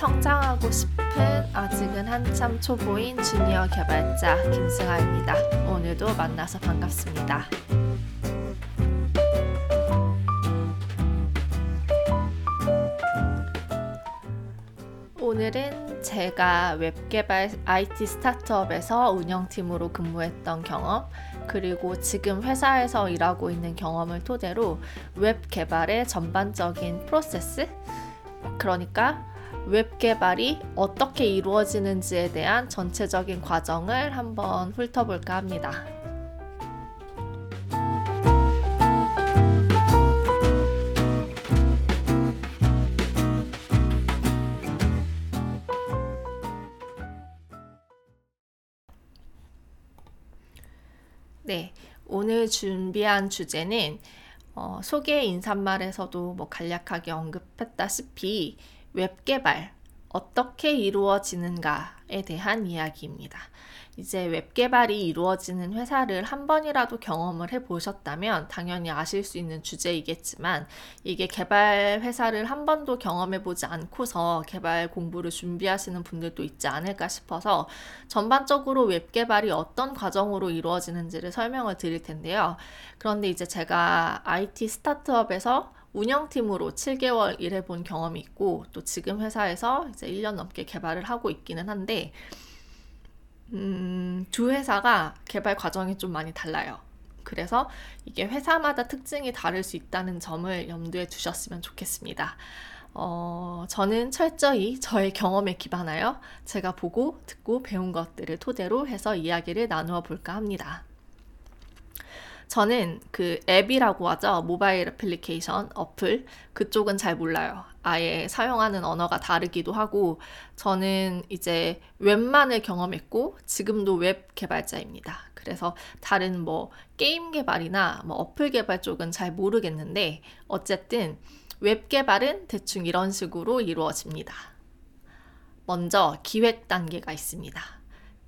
성장하고 싶은 아직은 한참 초보인 주니어 개발자 김승아입니다. 오늘도 만나서 반갑습니다. 오늘은 제가 웹개발 IT 스타트업에서 운영팀으로 근무했던 경험, 그리고 지금 회사에서 일하고 있는 경험을 토대로 웹 개발의 전반적인 프로세스, 그러니까 웹 개발이 어떻게 이루어지는지에 대한 전체적인 과정을 한번 훑어볼까 합니다. 네, 오늘 준비한 주제는 어, 소개 인사말에서도 뭐 간략하게 언급했다시피 웹 개발 어떻게 이루어지는가에 대한 이야기입니다. 이제 웹 개발이 이루어지는 회사를 한 번이라도 경험을 해 보셨다면 당연히 아실 수 있는 주제이겠지만 이게 개발 회사를 한 번도 경험해 보지 않고서 개발 공부를 준비하시는 분들도 있지 않을까 싶어서 전반적으로 웹 개발이 어떤 과정으로 이루어지는지를 설명을 드릴 텐데요. 그런데 이제 제가 IT 스타트업에서 운영팀으로 7개월 일해본 경험이 있고 또 지금 회사에서 이제 1년 넘게 개발을 하고 있기는 한데 음, 두 회사가 개발 과정이 좀 많이 달라요. 그래서 이게 회사마다 특징이 다를 수 있다는 점을 염두에 두셨으면 좋겠습니다. 어, 저는 철저히 저의 경험에 기반하여 제가 보고 듣고 배운 것들을 토대로 해서 이야기를 나누어 볼까 합니다. 저는 그 앱이라고 하죠. 모바일 애플리케이션, 어플. 그쪽은 잘 몰라요. 아예 사용하는 언어가 다르기도 하고, 저는 이제 웹만을 경험했고, 지금도 웹 개발자입니다. 그래서 다른 뭐 게임 개발이나 뭐 어플 개발 쪽은 잘 모르겠는데, 어쨌든 웹 개발은 대충 이런 식으로 이루어집니다. 먼저 기획 단계가 있습니다.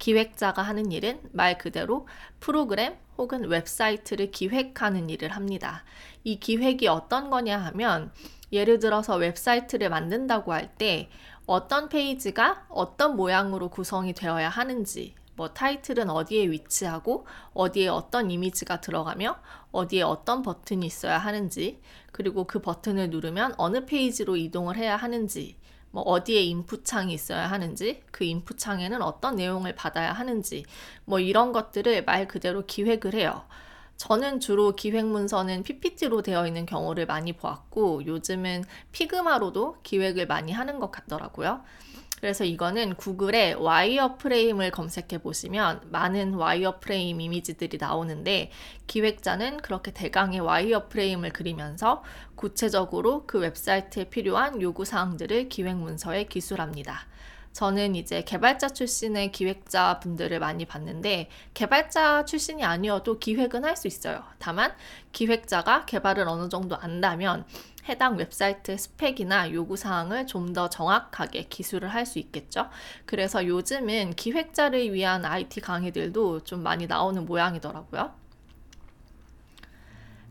기획자가 하는 일은 말 그대로 프로그램 혹은 웹사이트를 기획하는 일을 합니다. 이 기획이 어떤 거냐 하면 예를 들어서 웹사이트를 만든다고 할 때 어떤 페이지가 어떤 모양으로 구성이 되어야 하는지, 뭐 타이틀은 어디에 위치하고 어디에 어떤 이미지가 들어가며 어디에 어떤 버튼이 있어야 하는지, 그리고 그 버튼을 누르면 어느 페이지로 이동을 해야 하는지, 뭐 어디에 인풋 창이 있어야 하는지, 그 인풋 창에는 어떤 내용을 받아야 하는지, 뭐 이런 것들을 말 그대로 기획을 해요. 저는 주로 기획 문서는 PPT로 되어 있는 경우를 많이 보았고, 요즘은 Figma로도 기획을 많이 하는 것 같더라고요. 그래서 이거는 구글에 wireframe을 검색해 보시면 많은 wireframe 이미지들이 나오는데 기획자는 그렇게 대강의 wireframe을 그리면서 구체적으로 그 웹사이트에 필요한 요구 사항들을 기획 문서에 기술합니다. 저는 이제 개발자 출신의 기획자 분들을 많이 봤는데 개발자 출신이 아니어도 기획은 할 수 있어요. 다만 기획자가 개발을 어느 정도 안다면 해당 웹사이트 스펙이나 요구사항을 좀 더 정확하게 기술을 할 수 있겠죠. 그래서 요즘은 기획자를 위한 IT 강의들도 좀 많이 나오는 모양이더라고요.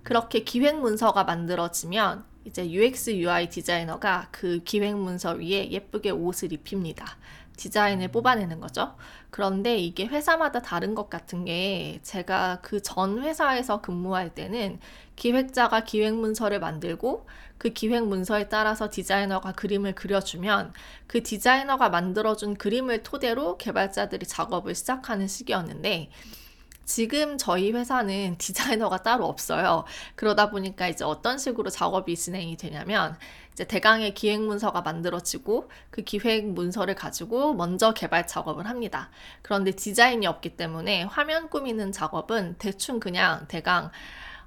그렇게 기획 문서가 만들어지면 이제 UX UI 디자이너가 그 기획 문서 위에 예쁘게 옷을 입힙니다. 디자인을 뽑아내는 거죠. 그런데 이게 회사마다 다른 것 같은 게 제가 그 전 회사에서 근무할 때는 기획자가 기획 문서를 만들고 그 기획 문서에 따라서 디자이너가 그림을 그려주면 그 디자이너가 만들어준 그림을 토대로 개발자들이 작업을 시작하는 시기였는데 지금 저희 회사는 디자이너가 따로 없어요. 그러다 보니까 이제 어떤 식으로 작업이 진행이 되냐면 이제 대강의 기획 문서가 만들어지고 그 기획 문서를 가지고 먼저 개발 작업을 합니다. 그런데 디자인이 없기 때문에 화면 꾸미는 작업은 대충 그냥 대강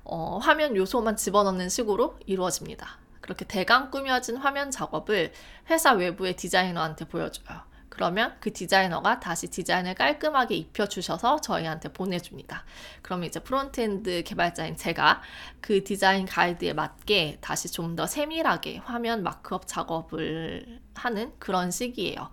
어, 화면 요소만 집어넣는 식으로 이루어집니다. 그렇게 대강 꾸며진 화면 작업을 회사 외부의 디자이너한테 보여줘요. 그러면 그 디자이너가 다시 디자인을 깔끔하게 입혀주셔서 저희한테 보내줍니다. 그러면 이제 frontend 개발자인 제가 그 디자인 가이드에 맞게 다시 좀 더 세밀하게 화면 markup 작업을 하는 그런 시기예요.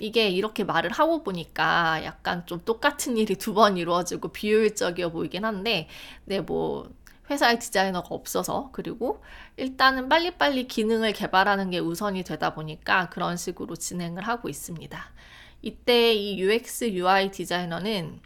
이게 이렇게 말을 하고 보니까 약간 좀 똑같은 일이 두 번 이루어지고 비효율적이어 보이긴 한데, 네, 뭐, 회사에 디자이너가 없어서 그리고 일단은 빨리빨리 기능을 개발하는 게 우선이 되다 보니까 그런 식으로 진행을 하고 있습니다. 이때 이 UX UI 디자이너는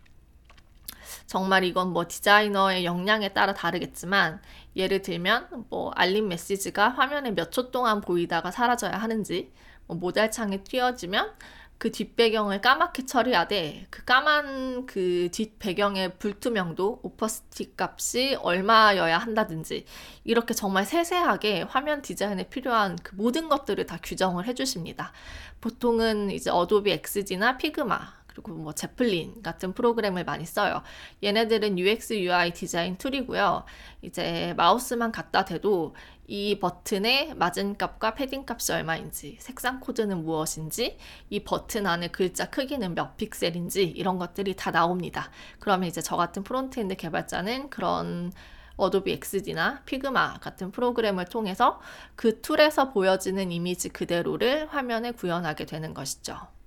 정말 이건 뭐 디자이너의 역량에 따라 다르겠지만 예를 들면 뭐 알림 메시지가 화면에 몇 초 동안 보이다가 사라져야 하는지 뭐 모델 창에 띄어지면 그 뒷배경을 까맣게 처리하되 그 까만 그 뒷배경의 불투명도 오퍼스틱 값이 얼마여야 한다든지 이렇게 정말 세세하게 화면 디자인에 필요한 그 모든 것들을 다 규정을 해주십니다. 보통은 이제 Adobe XD나 Figma 그리고 뭐 Zeplin 같은 프로그램을 많이 써요. 얘네들은 UX UI 디자인 툴이고요. 이제 마우스만 갖다 대도 이 버튼의 마진 값과 패딩 값이 얼마인지, 색상 코드는 무엇인지, 이 버튼 안에 글자 크기는 몇 픽셀인지 이런 것들이 다 나옵니다. 그러면 이제 저 같은 frontend 개발자는 그런 Adobe XD나 Figma 같은 프로그램을 통해서 그 툴에서 보여지는 이미지 그대로를 화면에 구현하게 되는 것이죠.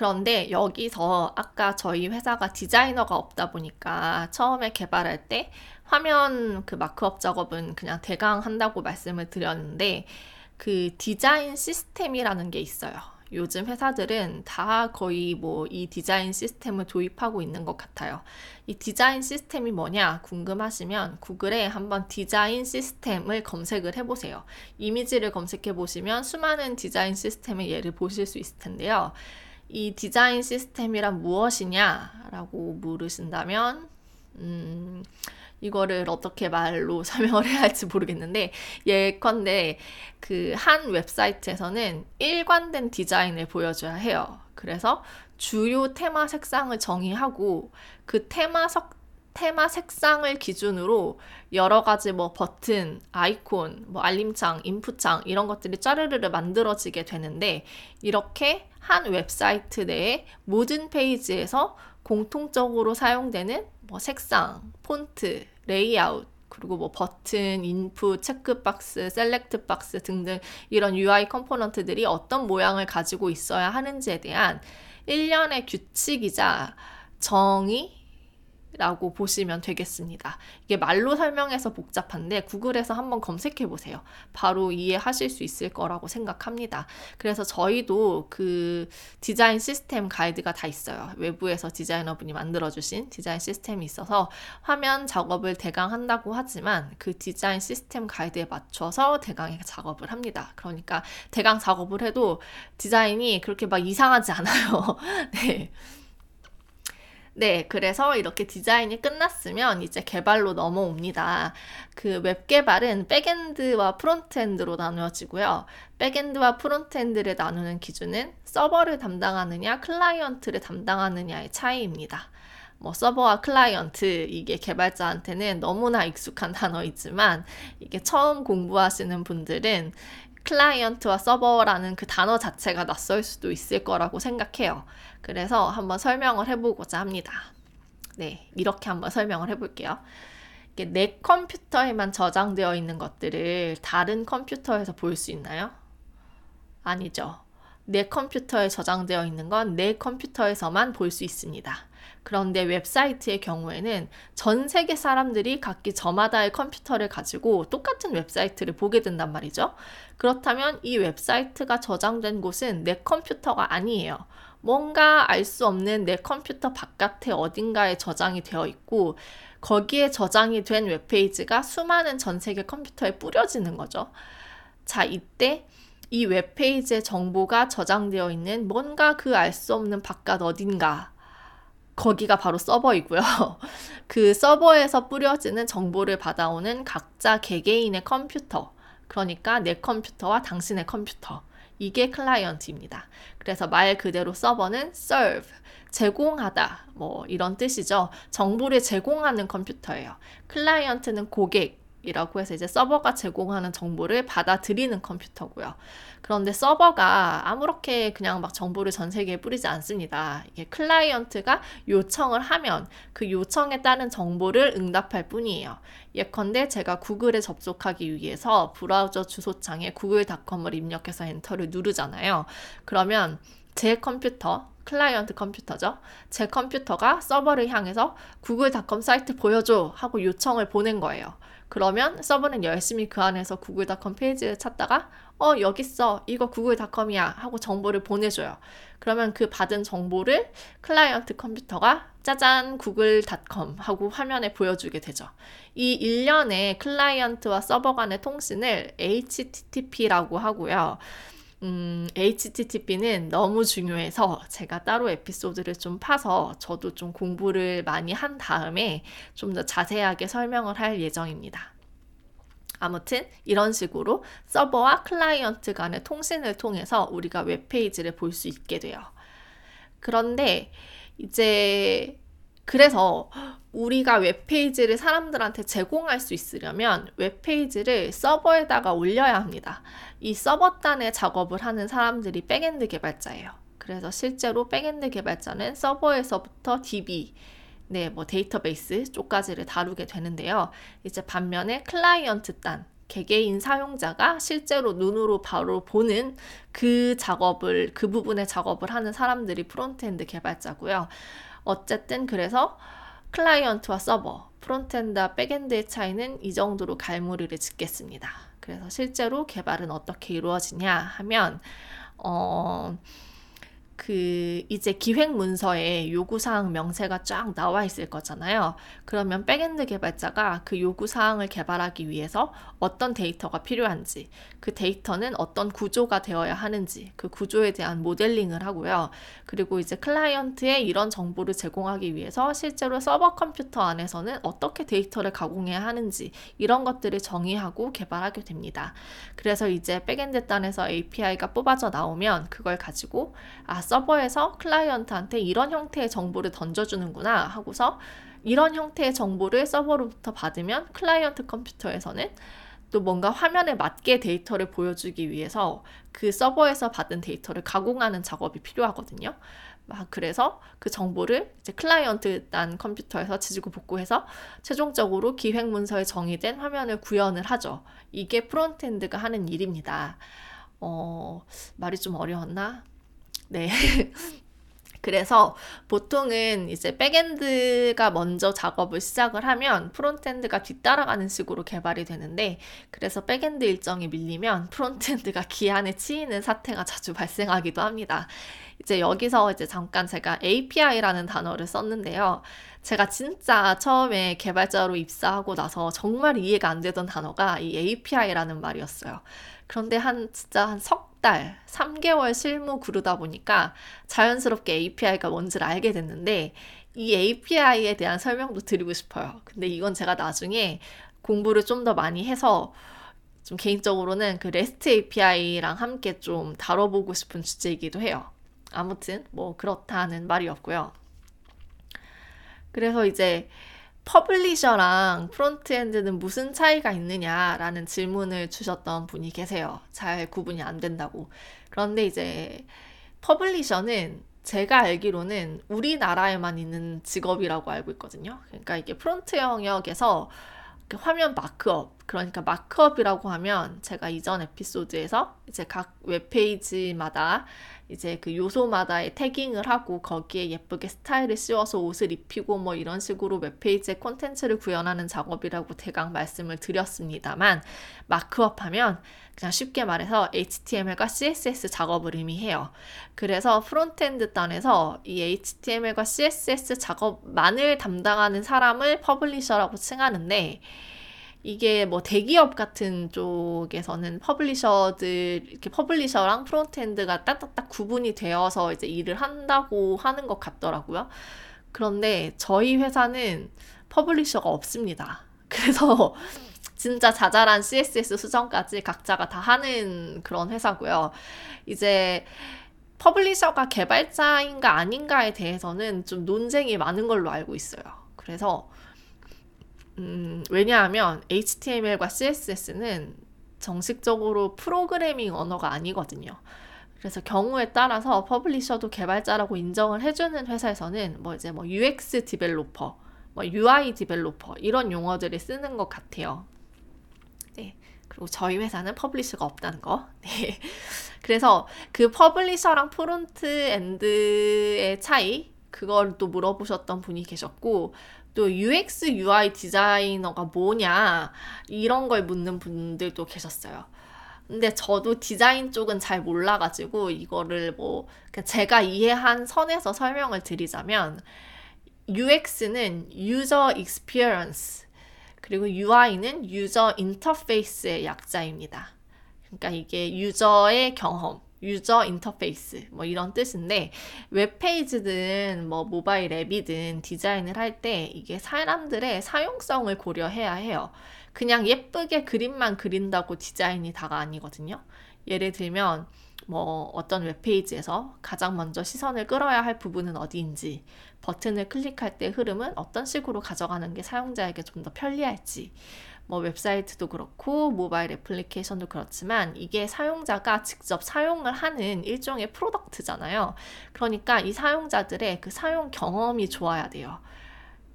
그런데 여기서 아까 저희 회사가 디자이너가 없다 보니까 처음에 개발할 때 화면 그 마크업 작업은 그냥 대강 한다고 말씀을 드렸는데 그 디자인 시스템이라는 게 있어요. 요즘 회사들은 다 거의 뭐 이 디자인 시스템을 도입하고 있는 것 같아요. 이 디자인 시스템이 뭐냐 궁금하시면 구글에 한번 디자인 시스템을 검색을 해보세요. 이미지를 검색해 보시면 수많은 디자인 시스템의 예를 보실 수 있을 텐데요. 이 디자인 시스템이란 무엇이냐라고 물으신다면, 음, 이거를 어떻게 말로 설명을 해야 할지 모르겠는데, 예컨대 그 한 웹사이트에서는 일관된 디자인을 보여줘야 해요. 그래서 주요 테마 색상을 정의하고 그 테마 석, 테마 색상을 기준으로 여러 가지 뭐 버튼, 아이콘, 뭐 알림창, 인풋창 이런 것들이 짜르르르 만들어지게 되는데 이렇게 한 웹사이트 내에 모든 페이지에서 공통적으로 사용되는 뭐 색상, 폰트, 레이아웃, 그리고 뭐 버튼, 인풋, checkbox, select box 등등 이런 UI component들이 어떤 모양을 가지고 있어야 하는지에 대한 일련의 규칙이자 정의, 라고 보시면 되겠습니다. 이게 말로 설명해서 복잡한데 구글에서 한번 검색해 보세요. 바로 이해하실 수 있을 거라고 생각합니다. 그래서 저희도 그 디자인 시스템 가이드가 다 있어요. 외부에서 디자이너분이 만들어주신 디자인 시스템이 있어서 화면 작업을 대강 한다고 하지만 그 디자인 시스템 가이드에 맞춰서 대강의 작업을 합니다. 그러니까 대강 작업을 해도 디자인이 그렇게 막 이상하지 않아요. 네. 네, 그래서 이렇게 디자인이 끝났으면 이제 개발로 넘어옵니다. 그 웹 개발은 backend와 frontend로 나누어지고요. backend와 frontend를 나누는 기준은 서버를 담당하느냐, 클라이언트를 담당하느냐의 차이입니다. 뭐 서버와 클라이언트 이게 개발자한테는 너무나 익숙한 단어이지만 이게 처음 공부하시는 분들은 클라이언트와 서버라는 그 단어 자체가 낯설 수도 있을 거라고 생각해요. 그래서 한번 설명을 해보고자 합니다. 네, 이렇게 한번 설명을 해볼게요. 내 컴퓨터에만 저장되어 있는 것들을 다른 컴퓨터에서 볼 수 있나요? 아니죠. 내 컴퓨터에 저장되어 있는 건 내 컴퓨터에서만 볼 수 있습니다. 그런데 웹사이트의 경우에는 전 세계 사람들이 각기 저마다의 컴퓨터를 가지고 똑같은 웹사이트를 보게 된단 말이죠. 그렇다면 이 웹사이트가 저장된 곳은 내 컴퓨터가 아니에요. 뭔가 알 수 없는 내 컴퓨터 바깥에 어딘가에 저장이 되어 있고 거기에 저장이 된 웹페이지가 수많은 전 세계 컴퓨터에 뿌려지는 거죠. 자, 이때 이 웹페이지의 정보가 저장되어 있는 뭔가 그 알 수 없는 바깥 어딘가 거기가 바로 서버이고요. 그 서버에서 뿌려지는 정보를 받아오는 각자 개개인의 컴퓨터. 그러니까 내 컴퓨터와 당신의 컴퓨터. 이게 클라이언트입니다. 그래서 말 그대로 서버는 serve, 제공하다, 뭐 이런 뜻이죠. 정보를 제공하는 컴퓨터예요. 클라이언트는 고객, 이라고 해서 이제 서버가 제공하는 정보를 받아들이는 컴퓨터고요. 그런데 서버가 아무렇게 그냥 막 정보를 전 세계에 뿌리지 않습니다. 이게 클라이언트가 요청을 하면 그 요청에 따른 정보를 응답할 뿐이에요. 예컨대 제가 구글에 접속하기 위해서 브라우저 주소창에 구글닷컴을 입력해서 엔터를 누르잖아요. 그러면 제 컴퓨터, 클라이언트 컴퓨터죠. 제 컴퓨터가 서버를 향해서 구글닷컴 사이트 보여줘 하고 요청을 보낸 거예요. 그러면 서버는 열심히 그 안에서 구글닷컴 페이지를 찾다가 어 여기 있어 이거 구글닷컴이야 하고 정보를 보내줘요. 그러면 그 받은 정보를 클라이언트 컴퓨터가 짜잔 구글닷컴 하고 화면에 보여주게 되죠. 이 일련의 클라이언트와 서버 간의 통신을 HTTP라고 하고요. 음, HTTP는 너무 중요해서 제가 따로 에피소드를 좀 파서 저도 좀 공부를 많이 한 다음에 좀 더 자세하게 설명을 할 예정입니다. 아무튼 이런 식으로 서버와 클라이언트 간의 통신을 통해서 우리가 웹페이지를 볼 수 있게 돼요. 그런데 이제 그래서 우리가 웹페이지를 사람들한테 제공할 수 있으려면 웹페이지를 서버에다가 올려야 합니다. 이 서버단의 작업을 하는 사람들이 backend 개발자예요. 그래서 실제로 backend 개발자는 서버에서부터 DB, 네, 뭐 데이터베이스 쪽까지를 다루게 되는데요. 이제 반면에 클라이언트 단, 개개인 사용자가 실제로 눈으로 바로 보는 그 작업을, 그 부분의 작업을 하는 사람들이 frontend 개발자고요. 어쨌든 그래서 클라이언트와 서버, frontend와 backend의 차이는 이 정도로 갈무리를 짓겠습니다. 그래서 실제로 개발은 어떻게 이루어지냐 하면, 어, 그 이제 기획 문서에 요구 사항 명세가 쫙 나와 있을 거잖아요. 그러면 backend 개발자가 그 요구 사항을 개발하기 위해서 어떤 데이터가 필요한지, 그 데이터는 어떤 구조가 되어야 하는지, 그 구조에 대한 모델링을 하고요. 그리고 이제 클라이언트에 이런 정보를 제공하기 위해서 실제로 서버 컴퓨터 안에서는 어떻게 데이터를 가공해야 하는지 이런 것들을 정의하고 개발하게 됩니다. 그래서 이제 backend 단에서 API가 뽑아져 나오면 그걸 가지고 아 서버에서 클라이언트한테 이런 형태의 정보를 던져주는구나 하고서 이런 형태의 정보를 서버로부터 받으면 클라이언트 컴퓨터에서는 또 뭔가 화면에 맞게 데이터를 보여주기 위해서 그 서버에서 받은 데이터를 가공하는 작업이 필요하거든요. 막 그래서 그 정보를 이제 클라이언트 단 컴퓨터에서 지지고 볶고 해서 최종적으로 기획 문서에 정의된 화면을 구현을 하죠. 이게 frontend가 하는 일입니다. 어, 말이 좀 어려웠나? 네. 그래서 보통은 이제 backend가 먼저 작업을 시작을 하면 frontend가 뒤따라가는 식으로 개발이 되는데 그래서 backend 일정이 밀리면 frontend가 기한에 치이는 사태가 자주 발생하기도 합니다. 이제 여기서 이제 잠깐 제가 API라는 단어를 썼는데요. 제가 진짜 처음에 개발자로 입사하고 나서 정말 이해가 안 되던 단어가 이 API라는 말이었어요. 그런데 한 진짜 한 석 달, 3개월 실무 구르다 보니까 자연스럽게 API가 뭔지를 알게 됐는데 이 API에 대한 설명도 드리고 싶어요. 근데 이건 제가 나중에 공부를 좀 더 많이 해서 좀 개인적으로는 그 REST API랑 함께 좀 다뤄보고 싶은 주제이기도 해요. 아무튼 뭐 그렇다는 말이었고요. 그래서 이제 publisher랑 frontend는 무슨 차이가 있느냐라는 질문을 주셨던 분이 계세요. 잘 구분이 안 된다고. 그런데 이제 publisher는 제가 알기로는 우리나라에만 있는 직업이라고 알고 있거든요. 그러니까 이게 front 영역에서 그 화면 markup, 그러니까 markup이라고 하면 제가 이전 에피소드에서 이제 각 웹페이지마다 이제 그 요소마다의 tagging을 하고 거기에 예쁘게 스타일을 씌워서 옷을 입히고 뭐 이런 식으로 웹페이지에 콘텐츠를 구현하는 작업이라고 대강 말씀을 드렸습니다만 markup 하면 그냥 쉽게 말해서 HTML과 CSS 작업을 의미해요. 그래서 frontend 단에서 이 HTML과 CSS 작업만을 담당하는 사람을 publisher라고 칭하는데 이게 뭐 대기업 같은 쪽에서는 publisher들 이렇게 publisher랑 frontend가 딱딱딱 구분이 되어서 이제 일을 한다고 하는 것 같더라고요. 그런데 저희 회사는 publisher가 없습니다. 그래서 진짜 자잘한 CSS 수정까지 각자가 다 하는 그런 회사고요. 이제 publisher가 개발자인가 아닌가에 대해서는 좀 논쟁이 많은 걸로 알고 있어요. 그래서 음, 왜냐하면 HTML과 CSS는 정식적으로 프로그래밍 언어가 아니거든요. 그래서 경우에 따라서 publisher도 개발자라고 인정을 해주는 회사에서는 뭐 이제 뭐 UX developer, 뭐 UI developer 이런 용어들을 쓰는 것 같아요. 네. 그리고 저희 회사는 publisher가 없다는 거. 네. 그래서 그 publisher랑 frontend의 차이 그걸 또 물어보셨던 분이 계셨고 또 UX UI 디자이너가 뭐냐 이런 걸 묻는 분들도 계셨어요. 근데 저도 디자인 쪽은 잘 몰라가지고 이거를 뭐 제가 이해한 선에서 설명을 드리자면 UX는 User Experience 그리고 UI는 User Interface의 약자입니다. 그러니까 이게 유저의 경험, 유저 인터페이스 뭐 이런 뜻인데 웹페이지든 뭐 모바일 앱이든 디자인을 할 때 이게 사람들의 사용성을 고려해야 해요. 그냥 예쁘게 그림만 그린다고 디자인이 다가 아니거든요. 예를 들면 뭐 어떤 웹페이지에서 가장 먼저 시선을 끌어야 할 부분은 어디인지, 버튼을 클릭할 때 흐름은 어떤 식으로 가져가는 게 사용자에게 좀 더 편리할지, 뭐 웹사이트도 그렇고 모바일 애플리케이션도 그렇지만 이게 사용자가 직접 사용을 하는 일종의 프로덕트잖아요. 그러니까 이 사용자들의 그 사용 경험이 좋아야 돼요.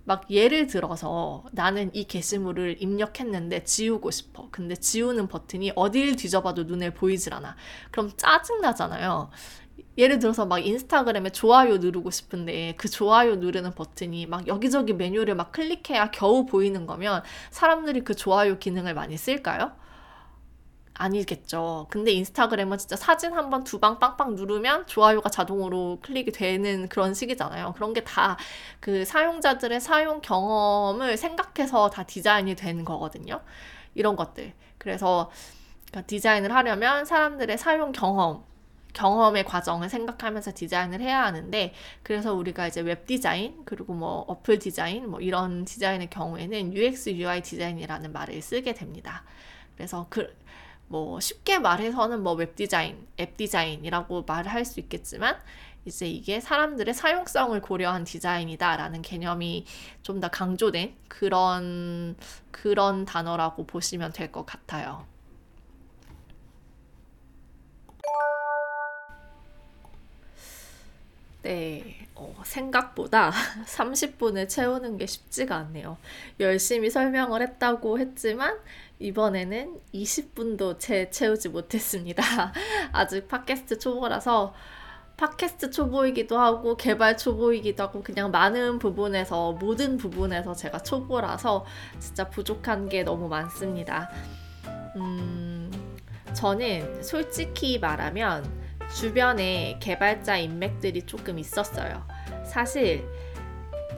막 예를 들어서 나는 이 게시물을 입력했는데 지우고 싶어. 근데 지우는 버튼이 어딜 뒤져봐도 눈에 보이질 않아. 그럼 짜증나잖아요. 예를 들어서 막 인스타그램에 좋아요 누르고 싶은데 그 좋아요 누르는 버튼이 막 여기저기 메뉴를 막 클릭해야 겨우 보이는 거면 사람들이 그 좋아요 기능을 많이 쓸까요? 아니겠죠. 근데 인스타그램은 진짜 사진 한 번 두 방 빵빵 누르면 좋아요가 자동으로 클릭이 되는 그런 식이잖아요. 그런 게 다 그 사용자들의 사용 경험을 생각해서 다 디자인이 되는 거거든요. 이런 것들. 그래서 그러니까 디자인을 하려면 사람들의 사용 경험, 경험의 과정을 생각하면서 디자인을 해야 하는데 그래서 우리가 이제 웹 디자인 그리고 뭐 어플 디자인 뭐 이런 디자인의 경우에는 UX UI 디자인이라는 말을 쓰게 됩니다. 그래서 그 뭐 쉽게 말해서는 뭐 웹 디자인, 앱 디자인이라고 말을 할 수 있겠지만 이제 이게 사람들의 사용성을 고려한 디자인이다라는 개념이 좀 더 강조된 그런 그런 단어라고 보시면 될 것 같아요. 네, 어, 생각보다 30분을 채우는 게 쉽지가 않네요. 열심히 설명을 했다고 했지만, 이번에는 20분도 채 채우지 못했습니다. 아직 팟캐스트 초보라서, 팟캐스트 초보이기도 하고, 개발 초보이기도 하고, 그냥 많은 부분에서, 모든 부분에서 제가 초보라서 진짜 부족한 게 너무 많습니다. 음, 저는 솔직히 말하면, 주변에 개발자 인맥들이 조금 있었어요. 사실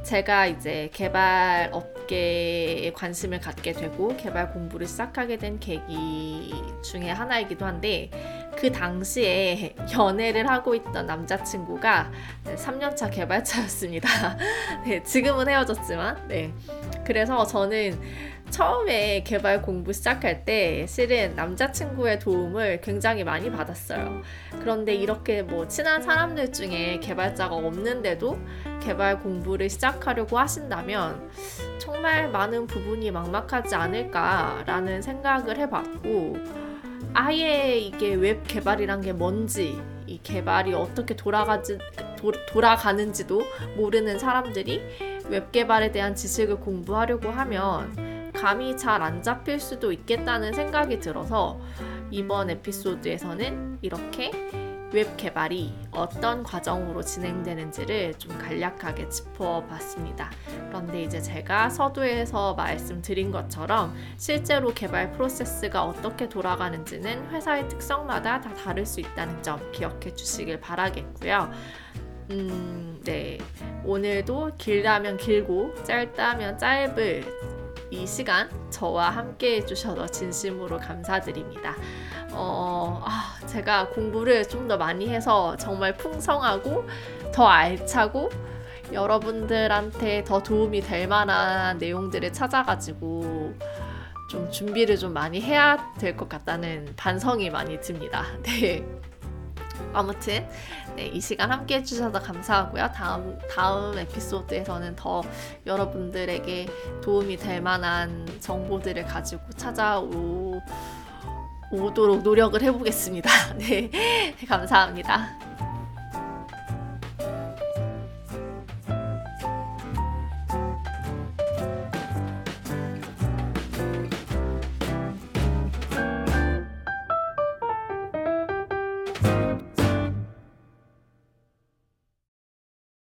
제가 이제 개발 업계에 관심을 갖게 되고 개발 공부를 시작하게 된 계기 중에 하나이기도 한데 그 당시에 연애를 하고 있던 남자친구가 3년차 개발자였습니다. 네, 지금은 헤어졌지만, 네. 그래서 저는 처음에 개발 공부 시작할 때 실은 남자친구의 도움을 굉장히 많이 받았어요. 그런데 이렇게 뭐 친한 사람들 중에 개발자가 없는데도 개발 공부를 시작하려고 하신다면 정말 많은 부분이 막막하지 않을까라는 생각을 해봤고 아예 이게 웹 개발이란 게 뭔지 이 개발이 어떻게 돌아가지 도, 돌아가는지도 모르는 사람들이 웹 개발에 대한 지식을 공부하려고 하면 감이 잘 안 잡힐 수도 있겠다는 생각이 들어서 이번 에피소드에서는 이렇게 웹 개발이 어떤 과정으로 진행되는지를 좀 간략하게 짚어봤습니다. 그런데 이제 제가 서두에서 말씀드린 것처럼 실제로 개발 프로세스가 어떻게 돌아가는지는 회사의 특성마다 다 다를 수 있다는 점 기억해 주시길 바라겠고요. 음, 네. 오늘도 길다면 길고 짧다면 짧을 이 시간 저와 함께 해주셔서 진심으로 감사드립니다. 어, 아, 제가 공부를 좀 더 많이 해서 정말 풍성하고 더 알차고 여러분들한테 더 도움이 될 만한 내용들을 찾아가지고 좀 준비를 좀 많이 해야 될 것 같다는 반성이 많이 듭니다. 네. 아무튼 네, 이 시간 함께 해주셔서 감사하고요. 다음 다음 에피소드에서는 더 여러분들에게 도움이 될 만한 정보들을 가지고 찾아오 오도록 노력을 해보겠습니다. 네, 감사합니다.